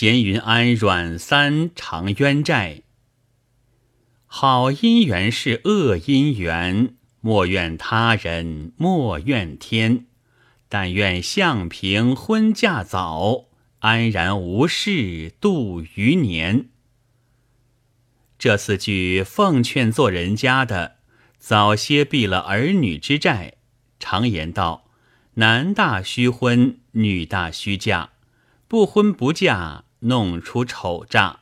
闲云安阮三常冤债。好姻缘是恶姻缘，莫怨他人，莫怨天。但愿相平婚嫁早，安然无事度余年。这四句奉劝做人家的，早些避了儿女之债。常言道：“男大须婚，女大须嫁，不婚不嫁，弄出丑诈。”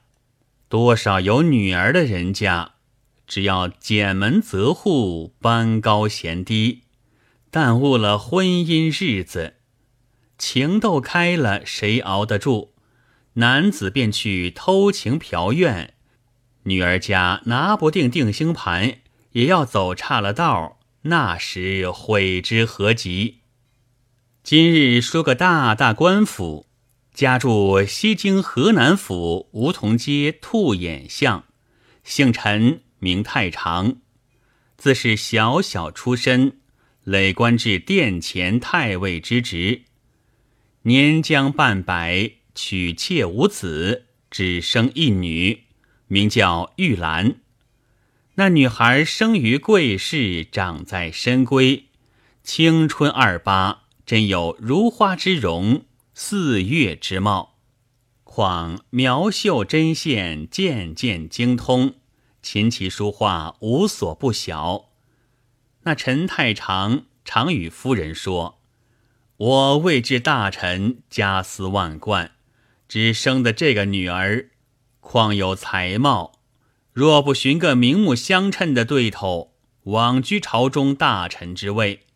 多少有女儿的人家。只要检门择户，班高衔低，耽误了婚姻日子，情窦开了，谁熬得住？男子便去偷情嫖怨，女儿家拿不定定心盘，也要走岔了道，那时悔之何及？今日说个大大官府，家住西京河南府梧桐街兔眼巷，姓陈。名太常，自是小小出身，累官至殿前太尉之职。年将半百，娶妾无子，只生一女，名叫玉兰。那女孩生于贵室，长在深闺，青春二八，真有如花之容，四月之貌，况描绣针线，渐渐精通。琴棋书画无所不晓。那陈太常常与夫人说：“我位至大臣，家私万贯，只生的这个女儿，况有才貌。若不寻个名目相称的对头，枉居朝中大臣之位。”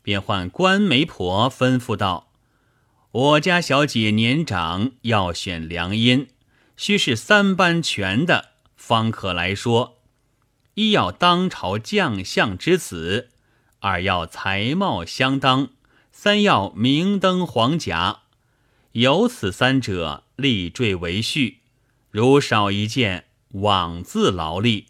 便唤官媒婆吩咐道：“我家小姐年长，要选良姻，须是三班全的。”方可来说，一要当朝将相之子，二要才貌相当，三要明登黄甲。有此三者，立坠为序。如少一件，枉自劳力。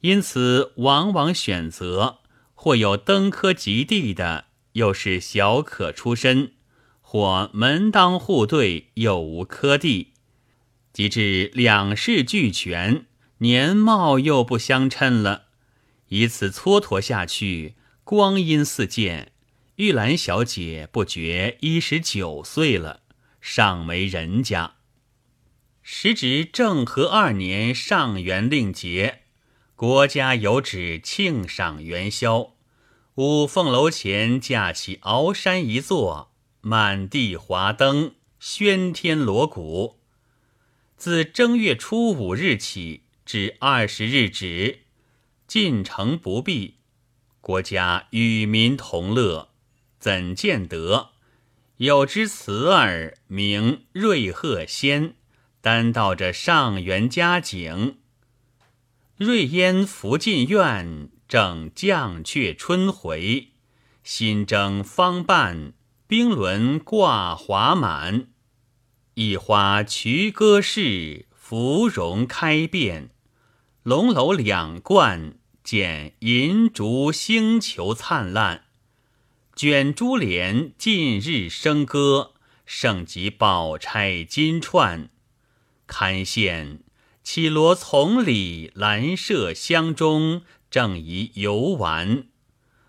因此，往往选择或有登科及第的，又是小可出身；或门当户对，又无科第。及至两世俱全，年貌又不相称了，以此蹉跎下去，光阴似箭。玉兰小姐不觉一十九岁了，尚没人家。时值正和二年上元令节，国家有旨庆赏元宵，五凤楼前架起鳌山一座，满地华灯，喧天锣鼓。自正月初五日起至二十日止，进城不闭，国家与民同乐，怎见得？有之词儿名瑞鹤仙，单道着上元佳景。瑞烟拂尽院，正降阙春回。新征方半，冰轮挂华满。一花渠歌市，芙蓉开遍，龙楼两冠，见银烛星球灿烂。卷珠帘近日笙歌，盛极宝钗金钏。堪羡绮罗丛里，兰麝香中，正宜游玩。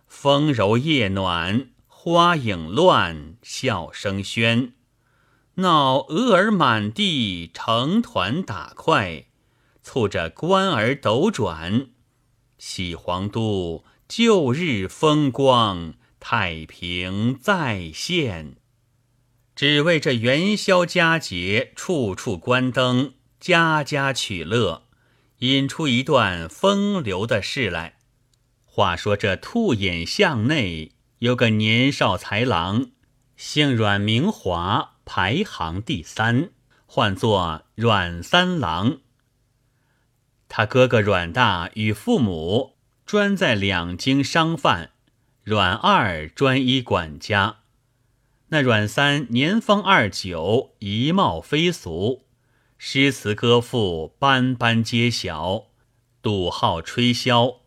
风柔夜暖，花影乱，笑声喧。闹蛾儿满地，成团打快，促着官儿斗转。喜皇都旧日风光，太平再现。只为这元宵佳节，处处关灯，家家取乐，引出一段风流的事来。话说这兔眼巷内有个年少才郎，姓阮，名华。排行第三，唤作阮三郎。他哥哥阮大与父母专在两京商贩，阮二专一管家。那阮三年方二九，仪貌非俗，诗词歌赋班班皆晓，笃好吹箫，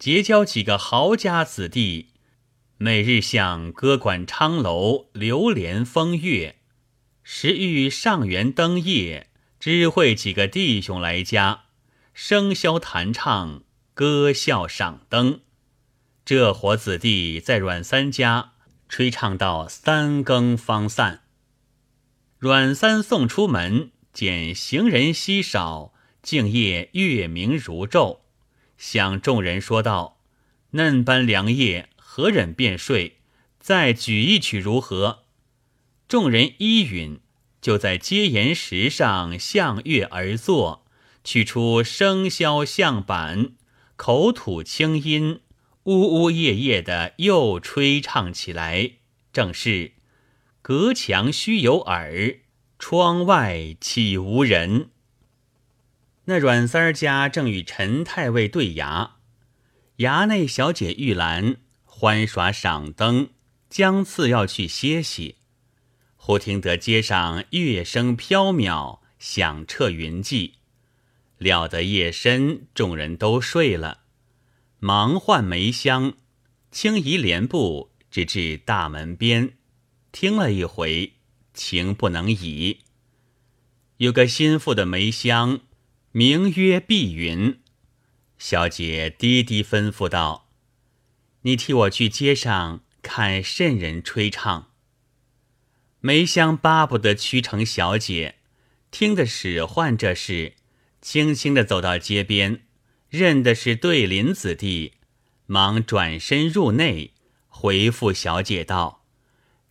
结交几个豪家子弟，每日向歌馆昌楼流连风月。时遇上元灯夜，知会几个弟兄来家，笙箫弹唱，歌笑赏灯。这伙子弟在阮三家吹唱到三更方散。阮三送出门，见行人稀少，静夜月明如昼，向众人说道：“嫩般良夜，何忍便睡？再举一曲如何？”众人依允，就在阶岩石上向月而坐，取出笙箫象板，口吐清音。呜呜咽咽的又吹唱起来，正是隔墙须有耳，窗外岂无人？那阮三儿家正与陈太尉对衙，衙内小姐玉兰欢耍赏灯，将次要去歇息，忽听得街上乐声飘渺，响彻云际，料得夜深，众人都睡了。忙唤梅香，轻移帘布，直至大门边，听了一回，情不能已。有个心腹的梅香，名曰碧云。小姐低低吩咐道：“你替我去街上看甚人吹唱。”梅香巴不得屈成小姐，听得使唤这事，轻轻的走到街边。认的是对林子弟，忙转身入内，回复小姐道：“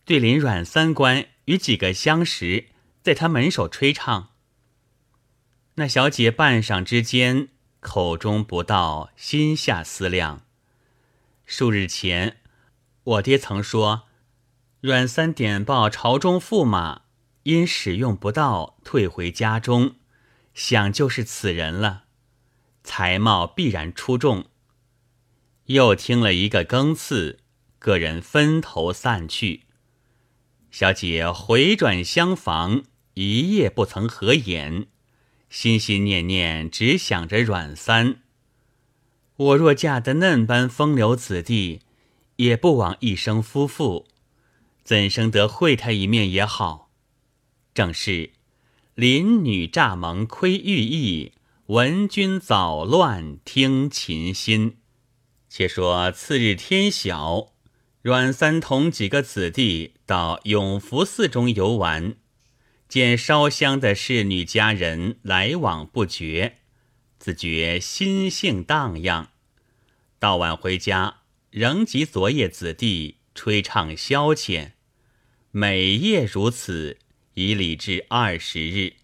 对林阮三官与几个相识，在他门首吹唱。”那小姐半晌之间，口中不道，心下思量：数日前，我爹曾说，阮三点报朝中驸马，因使用不到，退回家中，想就是此人了。才貌必然出众。又听了一个更次，个人分头散去。小姐回转厢房，一夜不曾合眼，心心念念只想着阮三。我若嫁得嫩般风流子弟，也不枉一生夫妇，怎生得会他一面也好。正是邻女乍蒙窥玉意。闻君早乱听琴心。且说次日天晓，阮三同几个子弟到永福寺中游玩，见烧香的侍女家人来往不绝，自觉心性荡漾。到晚回家，仍及昨夜子弟吹唱消遣，每夜如此，已礼至二十日。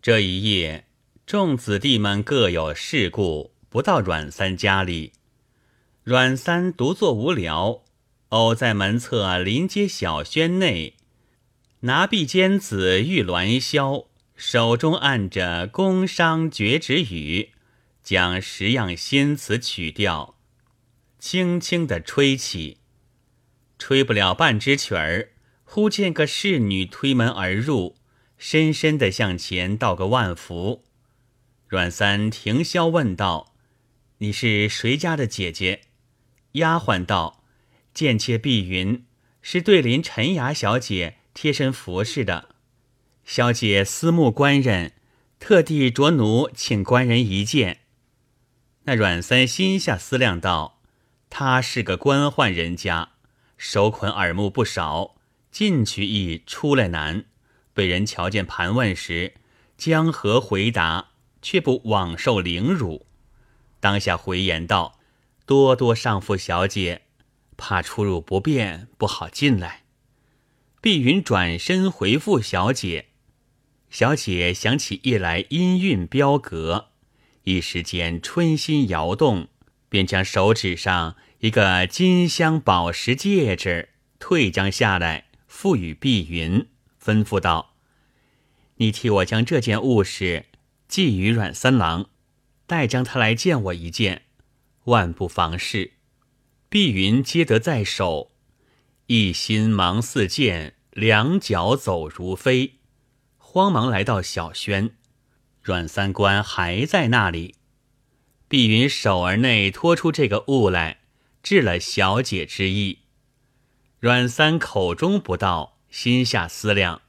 这一夜。众子弟们各有事故，不到阮三家里。阮三独坐无聊，偶在门侧临街小轩内，拿臂尖子玉鸾箫，手中按着宫商角徵羽，将十样新词曲调，轻轻地吹起。吹不了半支曲儿，忽见个侍女推门而入，深深地向前道个万福。阮三停箫问道：“你是谁家的姐姐？”丫鬟道：“贱妾碧云，是对林陈雅小姐贴身服侍的。小姐思慕官人，特地着奴请官人一见。”那阮三心下思量道：“他是个官宦人家，手捆耳目不少，进去易，出来难。被人瞧见盘问时，将何回答？”却不枉受凌辱，当下回言道：“多多上父小姐，怕出入不便，不好进来。”碧云转身回复小姐，小姐想起一来音韵标格，一时间春心摇动，便将手指上一个金镶宝石戒指退将下来，付与碧云，吩咐道：“你替我将这件物事。”寄与阮三郎，待将他来见我一见，万不妨事。碧云接得在手，一心忙似箭，两脚走如飞，慌忙来到小轩，阮三官还在那里。碧云手儿内托出这个物来，治了小姐之意。阮三口中不道，心下思量，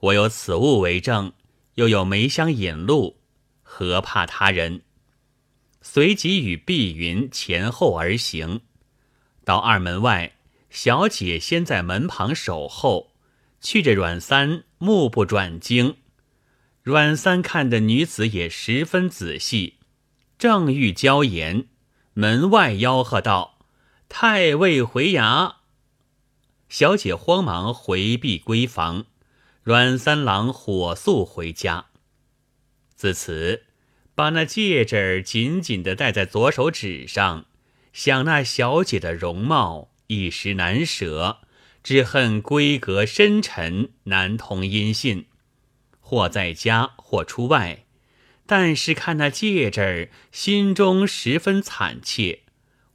我有此物为证，又有梅香引路，何怕他人？随即与碧云前后而行，到二门外，小姐先在门旁守候，去着阮三目不转睛。阮三看的女子也十分仔细，正欲交言，门外吆喝道：“太尉回衙！”小姐慌忙回避闺房，阮三郎火速回家。自此，把那戒指紧紧的戴在左手指上，想那小姐的容貌，一时难舍，只恨闺阁深沉，难同音信。或在家，或出外，但是看那戒指，心中十分惨切，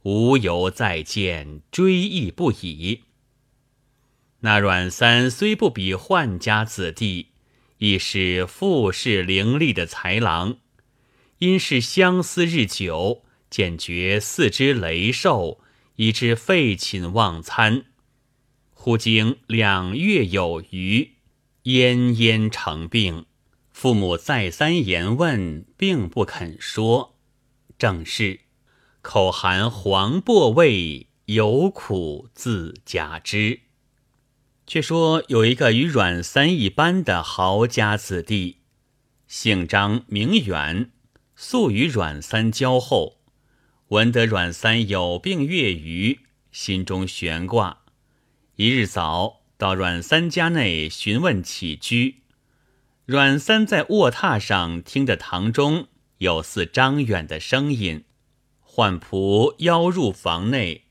无由再见，追忆不已。那阮三虽不比宦家子弟，亦是富士伶俐的才郎，因是相思日久，渐觉四肢羸瘦，以致废寝忘餐。忽经两月有余。奄奄成病，父母再三言问，并不肯说。正是口含黄柏味，有苦自假知。却说有一个与阮三一般的豪家子弟，姓张名远，素与阮三交厚。闻得阮三有病月余，心中悬挂。一日早。到阮三家内询问起居，阮三在卧榻上听着堂中有似张远的声音，唤仆邀入房内。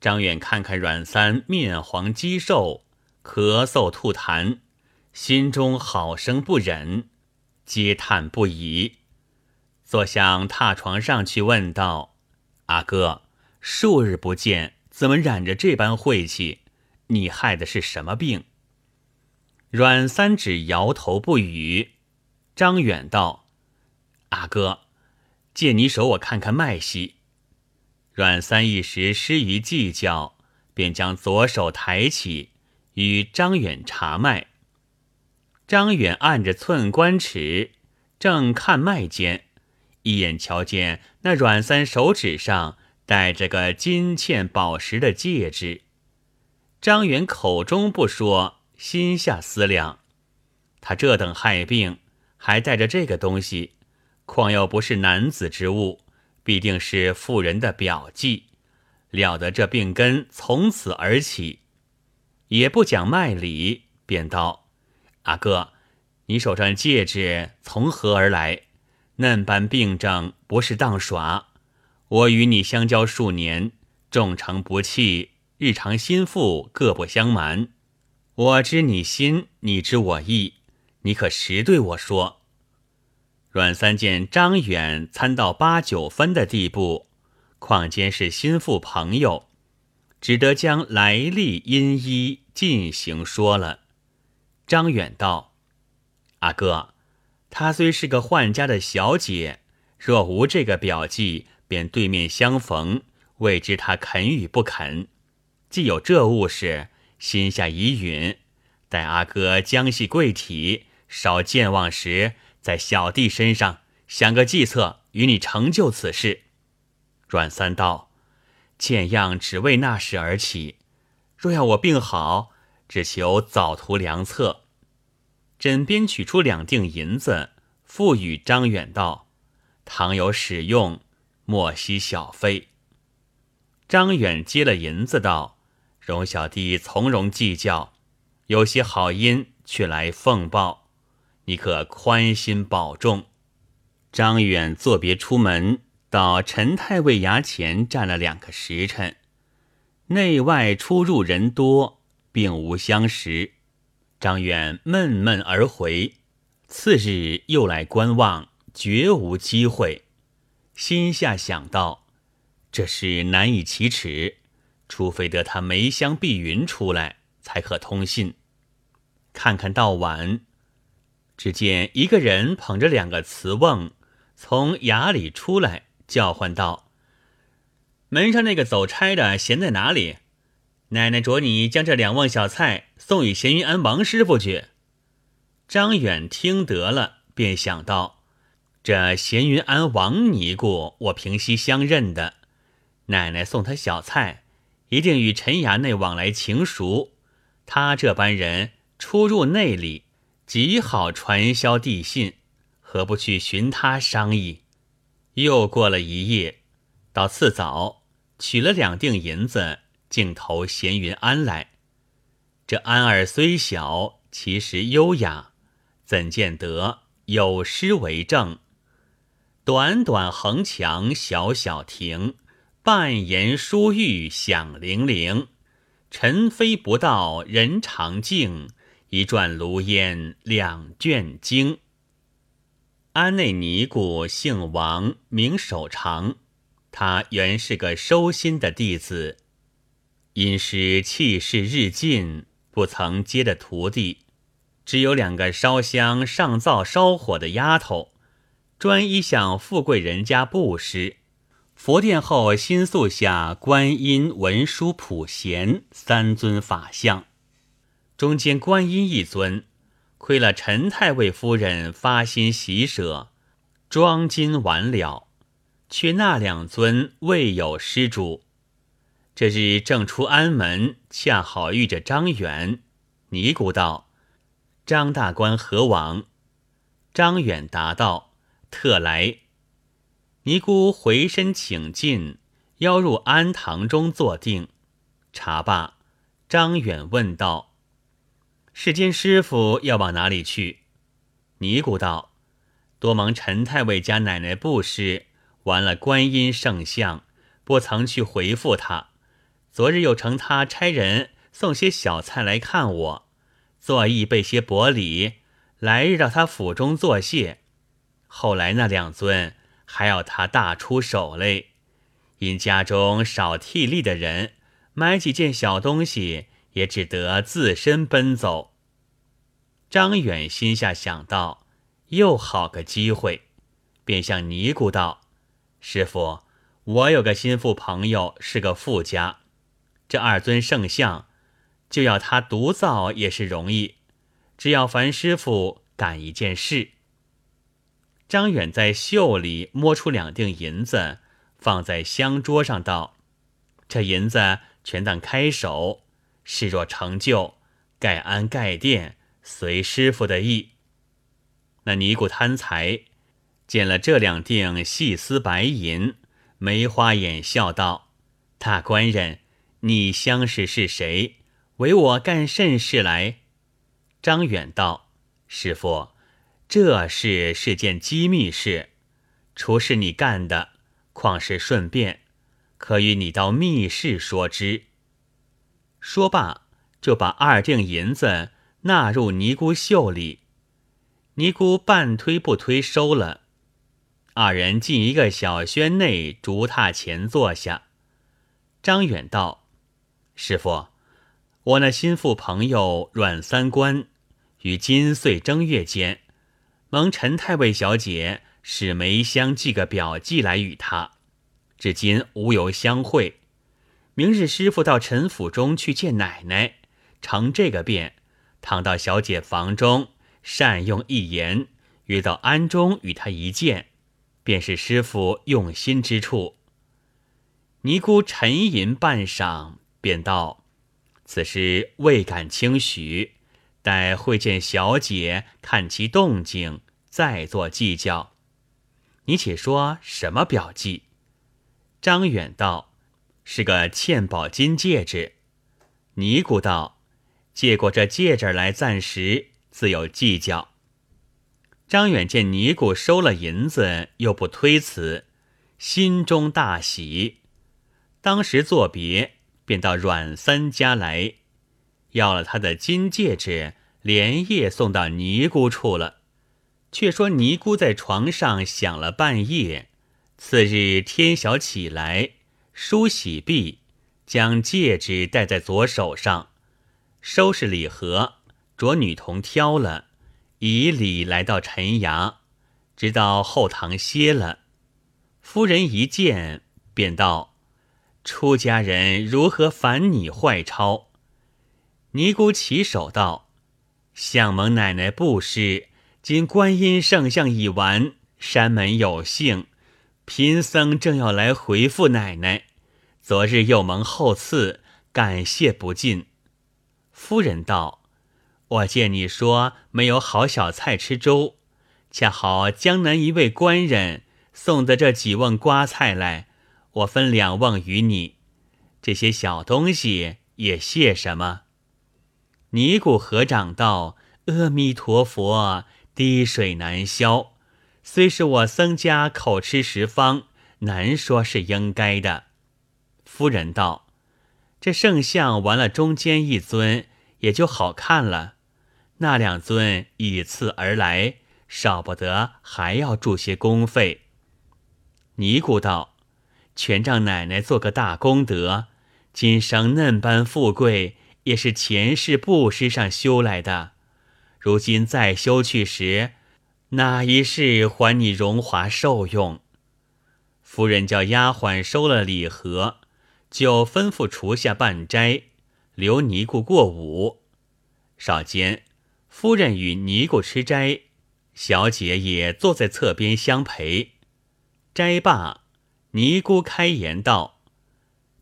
张远看看阮三面黄肌瘦，咳嗽吐痰，心中好生不忍，嗟叹不已，坐向榻床上去问道：“阿哥，数日不见，怎么染着这般晦气？”你害的是什么病？阮三只摇头不语。张远道：“阿哥，借你手，我看看脉息。”阮三一时失于计较，便将左手抬起，与张远查脉。张远按着寸关尺，正看脉间，一眼瞧见那阮三手指上戴着个金嵌宝石的戒指。张元口中不说，心下思量：他这等害病，还带着这个东西，况又不是男子之物，必定是妇人的表记。料得这病根从此而起，也不讲卖理，便道：“阿哥，你手上戒指从何而来？嫩般病症不是当耍。我与你相交数年，重诚不弃。”日常心腹各不相瞒，我知你心，你知我意，你可实对我说。阮三见张远参到八九分的地步，况兼是心腹朋友，只得将来历因依进行说了。张远道：“阿哥，她虽是个宦家的小姐，若无这个表记，便对面相逢，未知她肯与不肯。”既有这物事，心下已允。待阿哥将系贵体，少健忘时，在小弟身上想个计策，与你成就此事。阮三道，见样只为那时而起。若要我病好，只求早图良策。枕边取出两锭银子，付与张远道：倘有使用，莫惜小费。张远接了银子道。容小弟从容计较，有些好因却来奉报，你可宽心保重。张远作别出门，到陈太尉衙前站了两个时辰，内外出入人多，并无相识。张远闷闷而回。次日又来观望，绝无机会，心下想到，这事难以启齿。除非得他梅香碧云出来，才可通信。看看到晚，只见一个人捧着两个瓷瓮，从衙里出来，叫唤道：“门上那个走差的闲在哪里？奶奶着你将这两瓮小菜送与闲云庵王师傅去。”张远听得了，便想到：这闲云庵王尼姑，我平西相认的，奶奶送他小菜，一定与陈衙内往来情熟。他这般人出入内里，极好传销递信，何不去寻他商议？又过了一夜，到次早，取了两锭银子，径投闲云庵来。这庵儿虽小，其实优雅。怎见得有诗为证？短短横墙小小亭，半檐书玉响铃铃。尘飞不到人长静，一转炉烟两卷经。庵内尼姑姓王，名守长。他原是个收心的弟子，因师气势日进，不曾接的徒弟。只有两个烧香上灶烧火的丫头，专一向富贵人家布施。佛殿后新塑下观音、文殊、普贤三尊法像，中间观音一尊，亏了陈太尉夫人发心喜舍，装金完了，却那两尊未有施主。这日正出安门，恰好遇着张远，尼姑道。张大官何往？张远答道：“特来。”尼姑回身请进，邀入庵堂中坐定。茶罢，张远问道：“世间师傅要往哪里去？”尼姑道：“多蒙陈太尉家奶奶布施，完了观音圣像，不曾去回复他。昨日又乘他差人送些小菜来看我。”作意备些薄礼，来日到他府中作谢。后来那两尊还要他大出手嘞，因家中少替力的人，买几件小东西也只得自身奔走。张远心下想到，又好个机会，便向尼姑道：“师傅，我有个心腹朋友是个富家，这二尊圣像。”就要他独造也是容易，只要凡师傅干一件事。张远在袖里摸出两锭银子，放在香桌上，道：“这银子全当开手，事若成就，盖安盖殿，随师傅的意。”那尼姑贪财，见了这两锭细丝白银，梅花眼笑道：“大官人，你相识是谁？”为我干甚事来？张远道：“师傅，这事是件机密事，除是你干的，况是顺便，可与你到密室说之。”说罢，就把二锭银子纳入尼姑袖里。尼姑半推不推收了。二人进一个小轩内竹榻前坐下。张远道：“师傅。”我那心腹朋友阮三官，于今岁正月间，蒙陈太尉小姐使梅香寄个表记来与他，至今无由相会。明日师傅到陈府中去见奶奶，成这个便，躺到小姐房中，善用一言，约到庵中与他一见，便是师傅用心之处。尼姑沉吟半晌，便道。此时未敢轻许，待会见小姐，看其动静，再做计较。你且说什么表记？张远道：“是个嵌宝金戒指。”尼姑道：“借过这戒指来，暂时自有计较。”张远见尼姑收了银子，又不推辞，心中大喜。当时作别。便到阮三家来，要了他的金戒指，连夜送到尼姑处了。却说尼姑在床上想了半夜，次日天晓起来，梳洗毕，将戒指戴在左手上，收拾礼盒，着女童挑了，以礼来到陈衙，直到后堂歇了。夫人一见，便道。出家人如何烦你坏钞？尼姑起手道：“相蒙奶奶布施，今观音圣像已完，山门有幸，贫僧正要来回复奶奶。昨日又蒙厚赐，感谢不尽。”夫人道：“我见你说没有好小菜吃粥，恰好江南一位官人送的这几瓮瓜菜来，我分两瓮与你。这些小东西也谢什么？”尼姑合掌道：“阿弥陀佛，滴水难消。虽是我僧家口吃十方，难说是应该的。”夫人道：“这圣像完了，中间一尊也就好看了。那两尊以次而来，少不得还要注些工费。”尼姑道：“全仗奶奶做个大功德，今生嫩般富贵。”也是前世布施上修来的，如今再修去时，哪一世还你荣华受用？夫人叫丫鬟收了礼盒，就吩咐厨下办斋，留尼姑过午。少间，夫人与尼姑吃斋，小姐也坐在侧边相陪。斋罢，尼姑开言道：“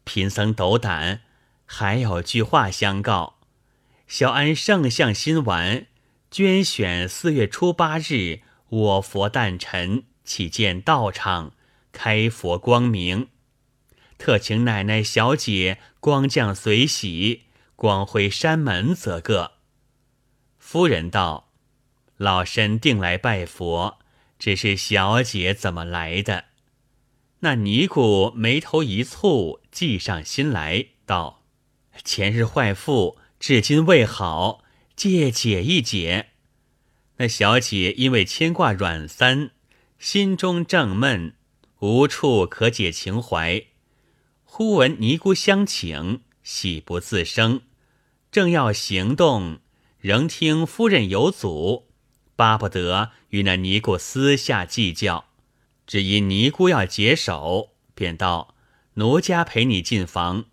贫僧斗胆。”还有句话相告：小安圣像心丸，捐选四月初八日，我佛诞辰，起建道场，开佛光明。特请奶奶小姐光降随喜，光辉山门则个。夫人道：“老身定来拜佛，只是小姐怎么来的？”那尼姑眉头一蹙，计上心来，道。前日坏妇至今未好，借解一解。那小姐因为牵挂阮三，心中正闷，无处可解情怀。忽闻尼姑相请，喜不自胜，正要行动，仍听夫人有阻，巴不得与那尼姑私下计较。只因尼姑要解手，便道：“奴家陪你进房。”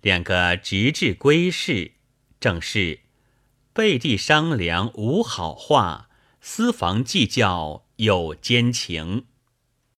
两个直至归室，正是背地商量无好话，私房计较有奸情。